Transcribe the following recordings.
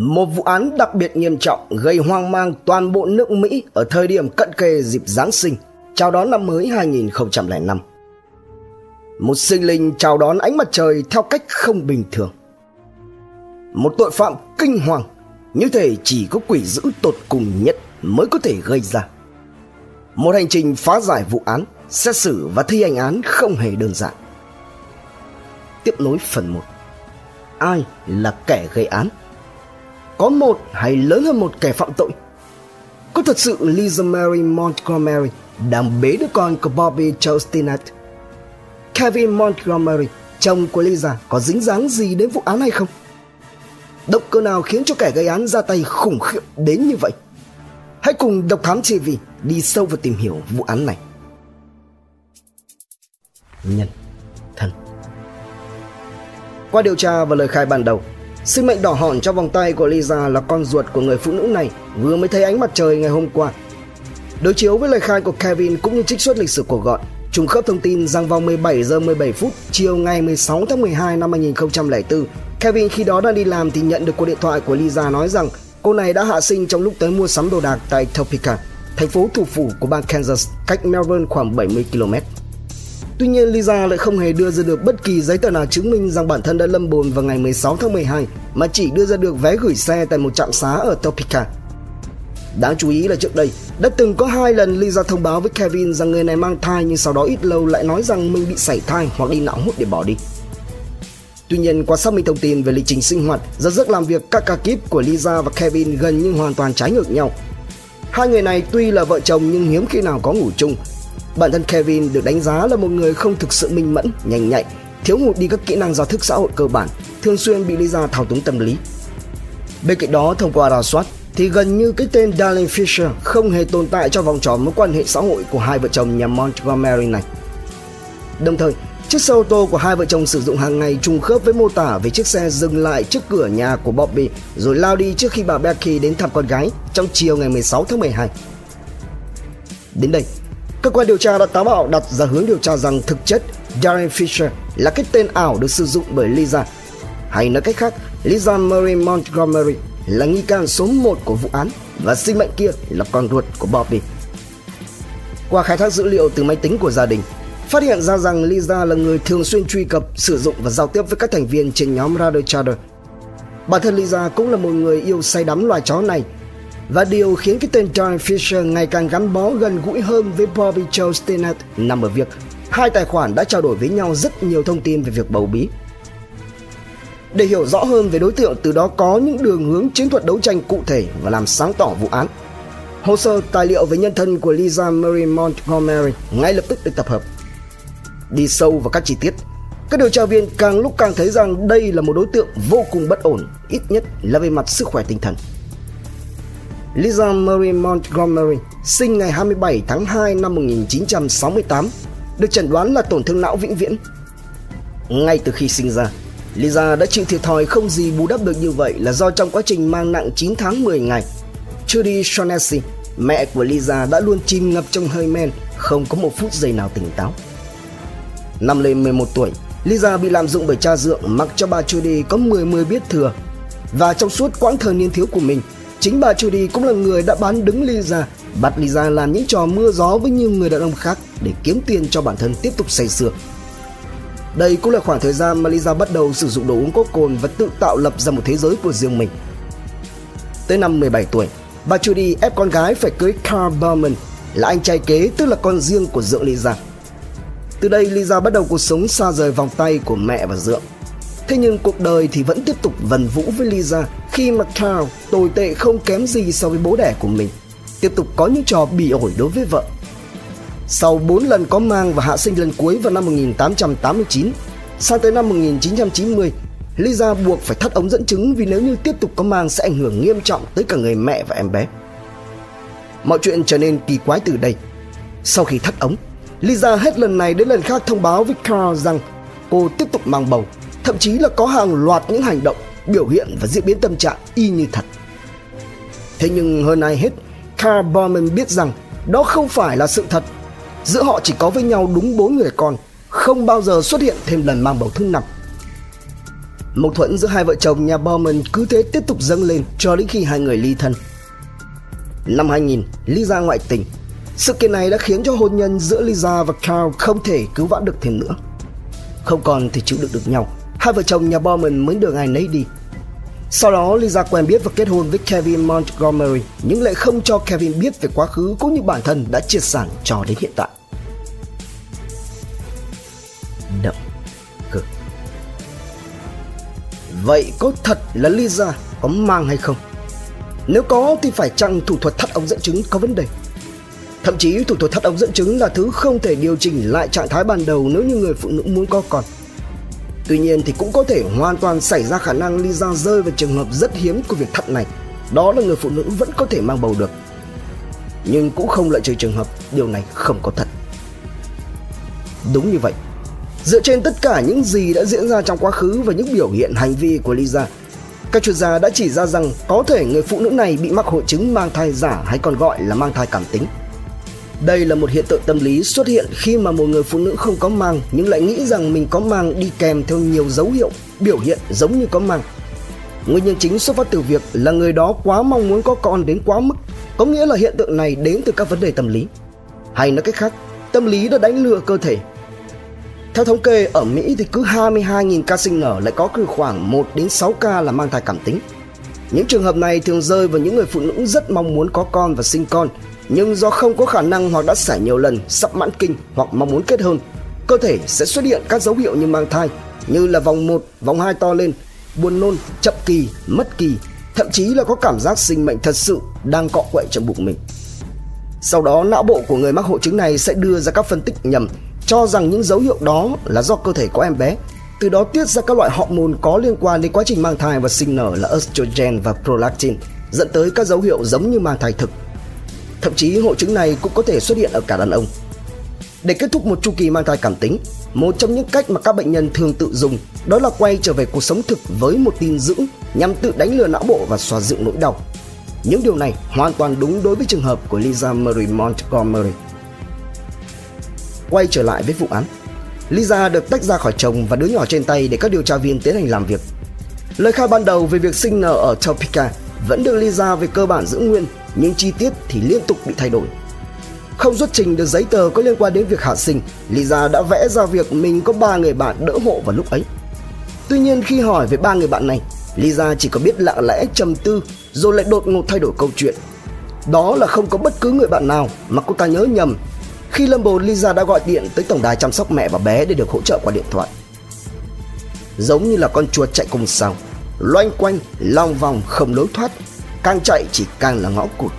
Một vụ án đặc biệt nghiêm trọng gây hoang mang toàn bộ nước Mỹ ở thời điểm cận kề dịp Giáng sinh, chào đón năm mới 2005. Một sinh linh chào đón ánh mặt trời theo cách không bình thường. Một tội phạm kinh hoàng, như thể chỉ có quỷ dữ tột cùng nhất mới có thể gây ra. Một hành trình phá giải vụ án, xét xử và thi hành án không hề đơn giản. Tiếp nối phần 1 Ai là kẻ gây án? Có một hay lớn hơn một kẻ phạm tội? Có thật sự Lisa Mary Montgomery đang bế đứa con của Bobby Joe Kevin Montgomery, chồng của Lisa có dính dáng gì đến vụ án hay không? Động cơ nào khiến cho kẻ gây án ra tay khủng khiếp đến như vậy? Hãy cùng Độc Thám TV đi sâu vào tìm hiểu vụ án này. Nhân thân Qua điều tra và lời khai ban đầu, Sinh mệnh đỏ hòn trong vòng tay của Lisa là con ruột của người phụ nữ này vừa mới thấy ánh mặt trời ngày hôm qua. Đối chiếu với lời khai của Kevin cũng như trích xuất lịch sử cuộc gọi, trùng khớp thông tin rằng vào 17 giờ 17 phút chiều ngày 16 tháng 12 năm 2004, Kevin khi đó đang đi làm thì nhận được cuộc điện thoại của Lisa nói rằng cô này đã hạ sinh trong lúc tới mua sắm đồ đạc tại Topeka, thành phố thủ phủ của bang Kansas, cách Melbourne khoảng 70 km. Tuy nhiên Lisa lại không hề đưa ra được bất kỳ giấy tờ nào chứng minh rằng bản thân đã lâm bồn vào ngày 16 tháng 12 mà chỉ đưa ra được vé gửi xe tại một trạm xá ở Topeka. Đáng chú ý là trước đây đã từng có hai lần Lisa thông báo với Kevin rằng người này mang thai nhưng sau đó ít lâu lại nói rằng mình bị sảy thai hoặc đi não hút để bỏ đi. Tuy nhiên qua xác minh thông tin về lịch trình sinh hoạt, giờ giấc làm việc các ca kíp của Lisa và Kevin gần như hoàn toàn trái ngược nhau. Hai người này tuy là vợ chồng nhưng hiếm khi nào có ngủ chung Bản thân Kevin được đánh giá là một người không thực sự minh mẫn, nhanh nhạy, thiếu hụt đi các kỹ năng giao thức xã hội cơ bản, thường xuyên bị Lisa thao túng tâm lý. Bên cạnh đó, thông qua rà soát, thì gần như cái tên Darlene Fisher không hề tồn tại trong vòng tròn mối quan hệ xã hội của hai vợ chồng nhà Montgomery này. Đồng thời, chiếc xe ô tô của hai vợ chồng sử dụng hàng ngày trùng khớp với mô tả về chiếc xe dừng lại trước cửa nhà của Bobby rồi lao đi trước khi bà Becky đến thăm con gái trong chiều ngày 16 tháng 12. Đến đây, Cơ quan điều tra đã táo bạo đặt ra hướng điều tra rằng thực chất Darren Fisher là cái tên ảo được sử dụng bởi Lisa. Hay nói cách khác, Lisa Marie Montgomery là nghi can số 1 của vụ án và sinh mệnh kia là con ruột của Bobby. Qua khai thác dữ liệu từ máy tính của gia đình, phát hiện ra rằng Lisa là người thường xuyên truy cập, sử dụng và giao tiếp với các thành viên trên nhóm Radio Chatter. Bản thân Lisa cũng là một người yêu say đắm loài chó này và điều khiến cái tên John Fisher ngày càng gắn bó gần gũi hơn với Bobby Joe Stinnett nằm ở việc hai tài khoản đã trao đổi với nhau rất nhiều thông tin về việc bầu bí. Để hiểu rõ hơn về đối tượng từ đó có những đường hướng chiến thuật đấu tranh cụ thể và làm sáng tỏ vụ án. Hồ sơ tài liệu về nhân thân của Lisa Marie Montgomery ngay lập tức được tập hợp. Đi sâu vào các chi tiết, các điều tra viên càng lúc càng thấy rằng đây là một đối tượng vô cùng bất ổn, ít nhất là về mặt sức khỏe tinh thần. Lisa Marie Montgomery sinh ngày 27 tháng 2 năm 1968, được chẩn đoán là tổn thương não vĩnh viễn. Ngay từ khi sinh ra, Lisa đã chịu thiệt thòi không gì bù đắp được như vậy là do trong quá trình mang nặng 9 tháng 10 ngày, Judy Shaughnessy, mẹ của Lisa đã luôn chìm ngập trong hơi men, không có một phút giây nào tỉnh táo. Năm lên 11 tuổi, Lisa bị lạm dụng bởi cha dượng mặc cho bà Judy có 10 mươi biết thừa. Và trong suốt quãng thời niên thiếu của mình, Chính bà Judy cũng là người đã bán đứng Lisa, bắt Lisa làm những trò mưa gió với nhiều người đàn ông khác để kiếm tiền cho bản thân tiếp tục say sưa. Đây cũng là khoảng thời gian mà Lisa bắt đầu sử dụng đồ uống có cồn và tự tạo lập ra một thế giới của riêng mình. Tới năm 17 tuổi, bà Judy ép con gái phải cưới Carl Berman, là anh trai kế tức là con riêng của dượng Lisa. Từ đây Lisa bắt đầu cuộc sống xa rời vòng tay của mẹ và dượng. Thế nhưng cuộc đời thì vẫn tiếp tục vần vũ với Lisa khi mà Carl tồi tệ không kém gì so với bố đẻ của mình, tiếp tục có những trò bỉ ổi đối với vợ. Sau 4 lần có mang và hạ sinh lần cuối vào năm 1889, sang tới năm 1990, Lisa buộc phải thắt ống dẫn chứng vì nếu như tiếp tục có mang sẽ ảnh hưởng nghiêm trọng tới cả người mẹ và em bé. Mọi chuyện trở nên kỳ quái từ đây. Sau khi thắt ống, Lisa hết lần này đến lần khác thông báo với Carl rằng cô tiếp tục mang bầu, thậm chí là có hàng loạt những hành động biểu hiện và diễn biến tâm trạng y như thật. Thế nhưng hơn ai hết, Carl Borman biết rằng đó không phải là sự thật. Giữa họ chỉ có với nhau đúng bốn người con, không bao giờ xuất hiện thêm lần mang bầu thứ năm. Mâu thuẫn giữa hai vợ chồng nhà Bowman cứ thế tiếp tục dâng lên cho đến khi hai người ly thân. Năm 2000, Lisa ngoại tình. Sự kiện này đã khiến cho hôn nhân giữa Lisa và Carl không thể cứu vãn được thêm nữa. Không còn thì chịu đựng được nhau, hai vợ chồng nhà Bowman mới được ai nấy đi. Sau đó, Lisa quen biết và kết hôn với Kevin Montgomery, nhưng lại không cho Kevin biết về quá khứ cũng như bản thân đã triệt sản cho đến hiện tại. Động cơ Vậy có thật là Lisa có mang hay không? Nếu có thì phải chăng thủ thuật thắt ống dẫn chứng có vấn đề? Thậm chí thủ thuật thắt ống dẫn chứng là thứ không thể điều chỉnh lại trạng thái ban đầu nếu như người phụ nữ muốn có con. Tuy nhiên thì cũng có thể hoàn toàn xảy ra khả năng Lisa rơi vào trường hợp rất hiếm của việc thắt này. Đó là người phụ nữ vẫn có thể mang bầu được. Nhưng cũng không loại trừ trường hợp điều này không có thật. Đúng như vậy. Dựa trên tất cả những gì đã diễn ra trong quá khứ và những biểu hiện hành vi của Lisa, các chuyên gia đã chỉ ra rằng có thể người phụ nữ này bị mắc hội chứng mang thai giả hay còn gọi là mang thai cảm tính. Đây là một hiện tượng tâm lý xuất hiện khi mà một người phụ nữ không có mang nhưng lại nghĩ rằng mình có mang đi kèm theo nhiều dấu hiệu, biểu hiện giống như có mang. Nguyên nhân chính xuất phát từ việc là người đó quá mong muốn có con đến quá mức, có nghĩa là hiện tượng này đến từ các vấn đề tâm lý. Hay nói cách khác, tâm lý đã đánh lừa cơ thể. Theo thống kê, ở Mỹ thì cứ 22.000 ca sinh nở lại có cứ khoảng 1 đến 6 ca là mang thai cảm tính. Những trường hợp này thường rơi vào những người phụ nữ rất mong muốn có con và sinh con nhưng do không có khả năng hoặc đã xảy nhiều lần sắp mãn kinh hoặc mong muốn kết hôn, cơ thể sẽ xuất hiện các dấu hiệu như mang thai như là vòng 1, vòng 2 to lên, buồn nôn, chậm kỳ, mất kỳ, thậm chí là có cảm giác sinh mệnh thật sự đang cọ quậy trong bụng mình. Sau đó não bộ của người mắc hội chứng này sẽ đưa ra các phân tích nhầm cho rằng những dấu hiệu đó là do cơ thể có em bé, từ đó tiết ra các loại hormone có liên quan đến quá trình mang thai và sinh nở là estrogen và prolactin, dẫn tới các dấu hiệu giống như mang thai thực Thậm chí hội chứng này cũng có thể xuất hiện ở cả đàn ông. Để kết thúc một chu kỳ mang thai cảm tính, một trong những cách mà các bệnh nhân thường tự dùng đó là quay trở về cuộc sống thực với một tin dữ nhằm tự đánh lừa não bộ và xoa dịu nỗi đau. Những điều này hoàn toàn đúng đối với trường hợp của Lisa Marie Montgomery. Quay trở lại với vụ án, Lisa được tách ra khỏi chồng và đứa nhỏ trên tay để các điều tra viên tiến hành làm việc. Lời khai ban đầu về việc sinh nở ở Topeka vẫn được Lisa về cơ bản giữ nguyên nhưng chi tiết thì liên tục bị thay đổi. Không xuất trình được giấy tờ có liên quan đến việc hạ sinh, Lisa đã vẽ ra việc mình có ba người bạn đỡ hộ vào lúc ấy. Tuy nhiên khi hỏi về ba người bạn này, Lisa chỉ có biết lặng lẽ trầm tư rồi lại đột ngột thay đổi câu chuyện. Đó là không có bất cứ người bạn nào mà cô ta nhớ nhầm. Khi lâm bồn Lisa đã gọi điện tới tổng đài chăm sóc mẹ và bé để được hỗ trợ qua điện thoại. Giống như là con chuột chạy cùng sao, loanh quanh, long vòng không lối thoát càng chạy chỉ càng là ngõ cụt.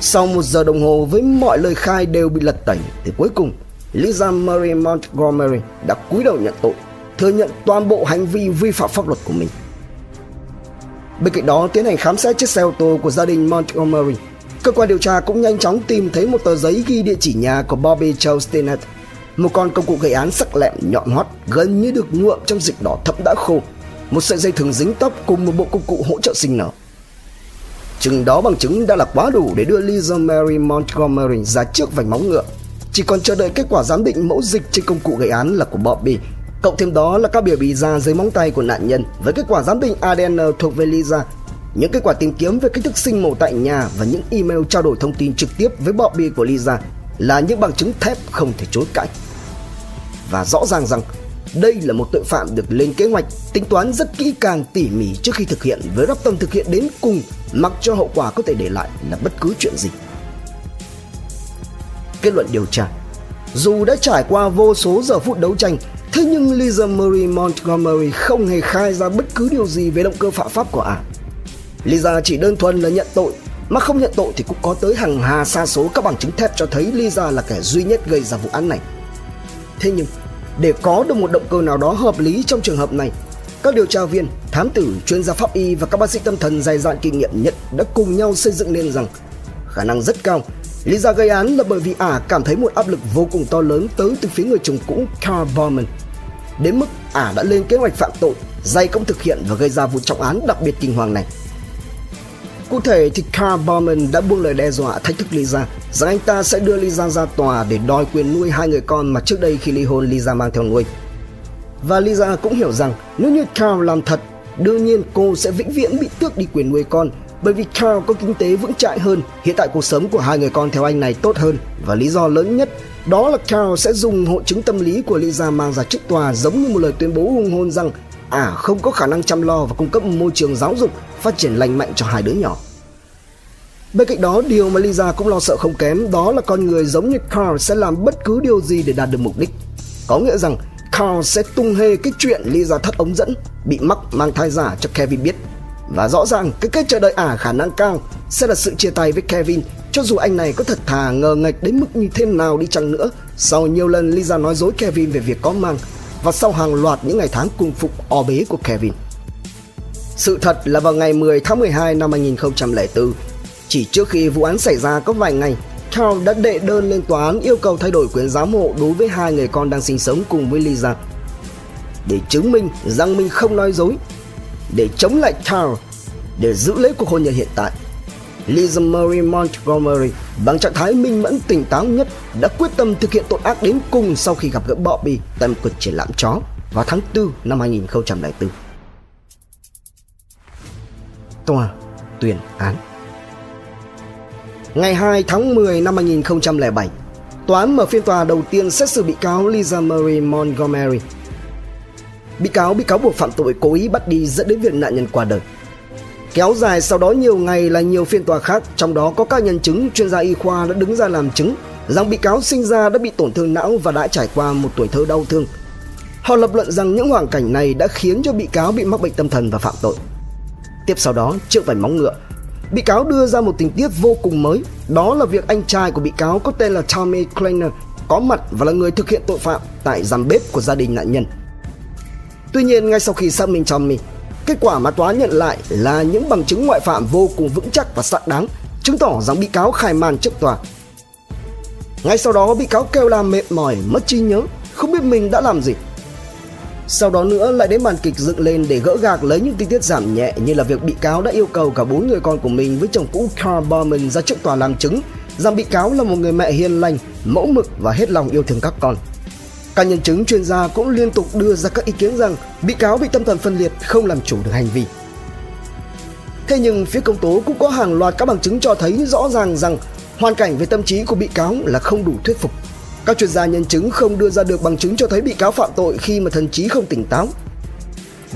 Sau một giờ đồng hồ với mọi lời khai đều bị lật tẩy thì cuối cùng Lisa Marie Montgomery đã cúi đầu nhận tội, thừa nhận toàn bộ hành vi vi phạm pháp luật của mình. Bên cạnh đó tiến hành khám xét chiếc xe ô tô của gia đình Montgomery, cơ quan điều tra cũng nhanh chóng tìm thấy một tờ giấy ghi địa chỉ nhà của Bobby Joe Stinnett, một con công cụ gây án sắc lẹm nhọn hoắt gần như được nhuộm trong dịch đỏ thẫm đã khô, một sợi dây thừng dính tóc cùng một bộ công cụ hỗ trợ sinh nở. Chừng đó bằng chứng đã là quá đủ để đưa Lisa Mary Montgomery ra trước vành móng ngựa. Chỉ còn chờ đợi kết quả giám định mẫu dịch trên công cụ gây án là của Bobby. Cộng thêm đó là các biểu bì da dưới móng tay của nạn nhân với kết quả giám định ADN thuộc về Lisa. Những kết quả tìm kiếm về cách thức sinh mổ tại nhà và những email trao đổi thông tin trực tiếp với Bobby của Lisa là những bằng chứng thép không thể chối cãi. Và rõ ràng rằng đây là một tội phạm được lên kế hoạch, tính toán rất kỹ càng tỉ mỉ trước khi thực hiện với rắp tâm thực hiện đến cùng mặc cho hậu quả có thể để lại là bất cứ chuyện gì. Kết luận điều tra Dù đã trải qua vô số giờ phút đấu tranh, thế nhưng Lisa Marie Montgomery không hề khai ra bất cứ điều gì về động cơ phạm pháp của ả. Lisa chỉ đơn thuần là nhận tội, mà không nhận tội thì cũng có tới hàng hà sa số các bằng chứng thép cho thấy Lisa là kẻ duy nhất gây ra vụ án này. Thế nhưng, để có được một động cơ nào đó hợp lý trong trường hợp này, các điều tra viên, thám tử, chuyên gia pháp y và các bác sĩ tâm thần dày dạn kinh nghiệm nhất đã cùng nhau xây dựng nên rằng khả năng rất cao lý do gây án là bởi vì ả cảm thấy một áp lực vô cùng to lớn tới từ phía người chồng cũ Carl Bowman. Đến mức ả đã lên kế hoạch phạm tội, dày công thực hiện và gây ra vụ trọng án đặc biệt kinh hoàng này. Cụ thể thì Carl Bowman đã buông lời đe dọa thách thức Lisa rằng anh ta sẽ đưa Lisa ra tòa để đòi quyền nuôi hai người con mà trước đây khi ly hôn Lisa mang theo nuôi. Và Lisa cũng hiểu rằng nếu như Carl làm thật, đương nhiên cô sẽ vĩnh viễn bị tước đi quyền nuôi con bởi vì Carl có kinh tế vững chãi hơn, hiện tại cuộc sống của hai người con theo anh này tốt hơn và lý do lớn nhất đó là Carl sẽ dùng hội chứng tâm lý của Lisa mang ra trước tòa giống như một lời tuyên bố hung hôn rằng à không có khả năng chăm lo và cung cấp môi trường giáo dục phát triển lành mạnh cho hai đứa nhỏ. Bên cạnh đó, điều mà Lisa cũng lo sợ không kém đó là con người giống như Carl sẽ làm bất cứ điều gì để đạt được mục đích. Có nghĩa rằng Carl sẽ tung hê cái chuyện Lisa thắt ống dẫn, bị mắc mang thai giả cho Kevin biết. Và rõ ràng cái kết chờ đợi ả khả năng cao sẽ là sự chia tay với Kevin cho dù anh này có thật thà ngờ nghệch đến mức như thế nào đi chăng nữa. Sau nhiều lần Lisa nói dối Kevin về việc có mang và sau hàng loạt những ngày tháng cung phục o bế của Kevin. Sự thật là vào ngày 10 tháng 12 năm 2004, chỉ trước khi vụ án xảy ra có vài ngày, Charles đã đệ đơn lên tòa án yêu cầu thay đổi quyền giám hộ đối với hai người con đang sinh sống cùng với Lisa. Để chứng minh rằng mình không nói dối, để chống lại Charles, để giữ lấy cuộc hôn nhân hiện tại. Lisa Marie Montgomery bằng trạng thái minh mẫn tỉnh táo nhất đã quyết tâm thực hiện tội ác đến cùng sau khi gặp gỡ Bobby tại một cuộc triển lãm chó vào tháng 4 năm 2004. Tòa tuyên án Ngày 2 tháng 10 năm 2007, tòa án mở phiên tòa đầu tiên xét xử bị cáo Lisa Marie Montgomery. Bị cáo bị cáo buộc phạm tội cố ý bắt đi dẫn đến việc nạn nhân qua đời. Kéo dài sau đó nhiều ngày là nhiều phiên tòa khác, trong đó có các nhân chứng chuyên gia y khoa đã đứng ra làm chứng rằng bị cáo sinh ra đã bị tổn thương não và đã trải qua một tuổi thơ đau thương. Họ lập luận rằng những hoàn cảnh này đã khiến cho bị cáo bị mắc bệnh tâm thần và phạm tội. Tiếp sau đó, trước vành móng ngựa, bị cáo đưa ra một tình tiết vô cùng mới, đó là việc anh trai của bị cáo có tên là Tommy Kleiner có mặt và là người thực hiện tội phạm tại giam bếp của gia đình nạn nhân. Tuy nhiên, ngay sau khi xác minh Tommy, Kết quả mà tòa nhận lại là những bằng chứng ngoại phạm vô cùng vững chắc và xác đáng, chứng tỏ rằng bị cáo khai man trước tòa. Ngay sau đó bị cáo kêu la mệt mỏi, mất trí nhớ, không biết mình đã làm gì. Sau đó nữa lại đến màn kịch dựng lên để gỡ gạc lấy những tình tiết giảm nhẹ như là việc bị cáo đã yêu cầu cả bốn người con của mình với chồng cũ Carl Bowman ra trước tòa làm chứng rằng bị cáo là một người mẹ hiền lành, mẫu mực và hết lòng yêu thương các con. Các nhân chứng chuyên gia cũng liên tục đưa ra các ý kiến rằng bị cáo bị tâm thần phân liệt không làm chủ được hành vi. Thế nhưng phía công tố cũng có hàng loạt các bằng chứng cho thấy rõ ràng rằng hoàn cảnh về tâm trí của bị cáo là không đủ thuyết phục. Các chuyên gia nhân chứng không đưa ra được bằng chứng cho thấy bị cáo phạm tội khi mà thần trí không tỉnh táo.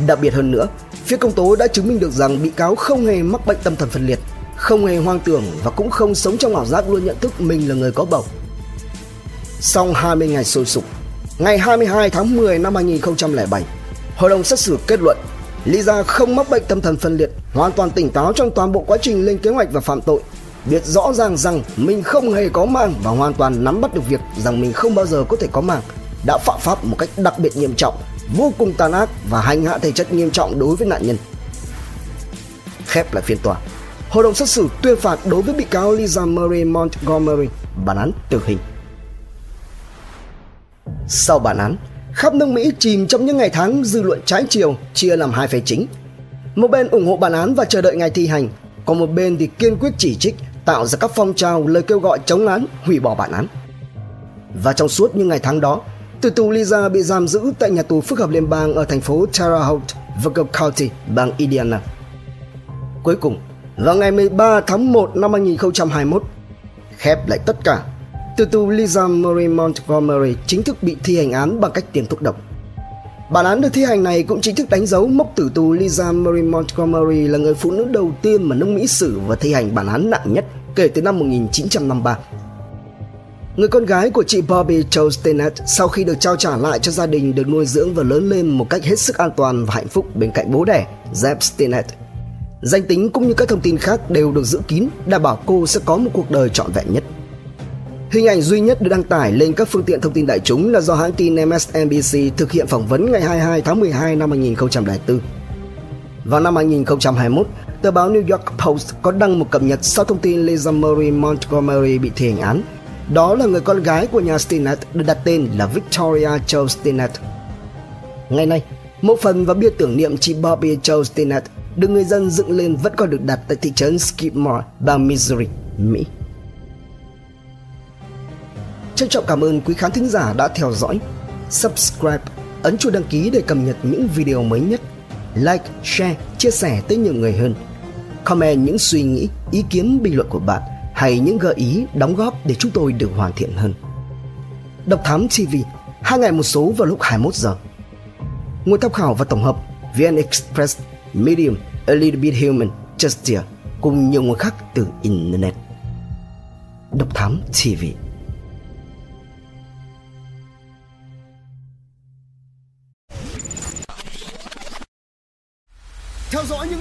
Đặc biệt hơn nữa, phía công tố đã chứng minh được rằng bị cáo không hề mắc bệnh tâm thần phân liệt, không hề hoang tưởng và cũng không sống trong ảo giác luôn nhận thức mình là người có bầu. Sau 20 ngày sôi sục, Ngày 22 tháng 10 năm 2007, hội đồng xét xử kết luận Lisa không mắc bệnh tâm thần phân liệt, hoàn toàn tỉnh táo trong toàn bộ quá trình lên kế hoạch và phạm tội. Biết rõ ràng rằng mình không hề có mang và hoàn toàn nắm bắt được việc rằng mình không bao giờ có thể có mang, đã phạm pháp một cách đặc biệt nghiêm trọng, vô cùng tàn ác và hành hạ thể chất nghiêm trọng đối với nạn nhân. Khép lại phiên tòa, hội đồng xét xử tuyên phạt đối với bị cáo Lisa Marie Montgomery bản án tử hình. Sau bản án, khắp nước Mỹ chìm trong những ngày tháng dư luận trái chiều chia làm hai phe chính. Một bên ủng hộ bản án và chờ đợi ngày thi hành, còn một bên thì kiên quyết chỉ trích, tạo ra các phong trào lời kêu gọi chống án, hủy bỏ bản án. Và trong suốt những ngày tháng đó, từ tù Lisa bị giam giữ tại nhà tù phức hợp liên bang ở thành phố Terre Haute, Virgil County, bang Indiana. Cuối cùng, vào ngày 13 tháng 1 năm 2021, khép lại tất cả từ tù Lisa Marie Montgomery chính thức bị thi hành án bằng cách tiêm thuốc độc. Bản án được thi hành này cũng chính thức đánh dấu mốc tử tù Lisa Marie Montgomery là người phụ nữ đầu tiên mà nước Mỹ xử và thi hành bản án nặng nhất kể từ năm 1953. Người con gái của chị Bobby Jo Stinnett sau khi được trao trả lại cho gia đình được nuôi dưỡng và lớn lên một cách hết sức an toàn và hạnh phúc bên cạnh bố đẻ, Zeb Stinnett. Danh tính cũng như các thông tin khác đều được giữ kín, đảm bảo cô sẽ có một cuộc đời trọn vẹn nhất. Hình ảnh duy nhất được đăng tải lên các phương tiện thông tin đại chúng là do hãng tin MSNBC thực hiện phỏng vấn ngày 22 tháng 12 năm 2004. Vào năm 2021, tờ báo New York Post có đăng một cập nhật sau thông tin Lisa Marie Montgomery bị thi hành án. Đó là người con gái của nhà Stinnett được đặt tên là Victoria Jo Stinnett. Ngày nay, một phần và bia tưởng niệm chị Bobby Jo Stinnett được người dân dựng lên vẫn còn được đặt tại thị trấn Skidmore, bang Missouri, Mỹ. Trân trọng cảm ơn quý khán thính giả đã theo dõi, subscribe ấn chuông đăng ký để cập nhật những video mới nhất. Like, share, chia sẻ tới nhiều người hơn. Comment những suy nghĩ, ý kiến bình luận của bạn hay những gợi ý đóng góp để chúng tôi được hoàn thiện hơn. Độc Thám TV, hai ngày một số vào lúc 21 giờ. Nguồn tham khảo và tổng hợp VN Express, Medium, A Little Bit Human, Justia cùng nhiều nguồn khác từ Internet. Độc Thám TV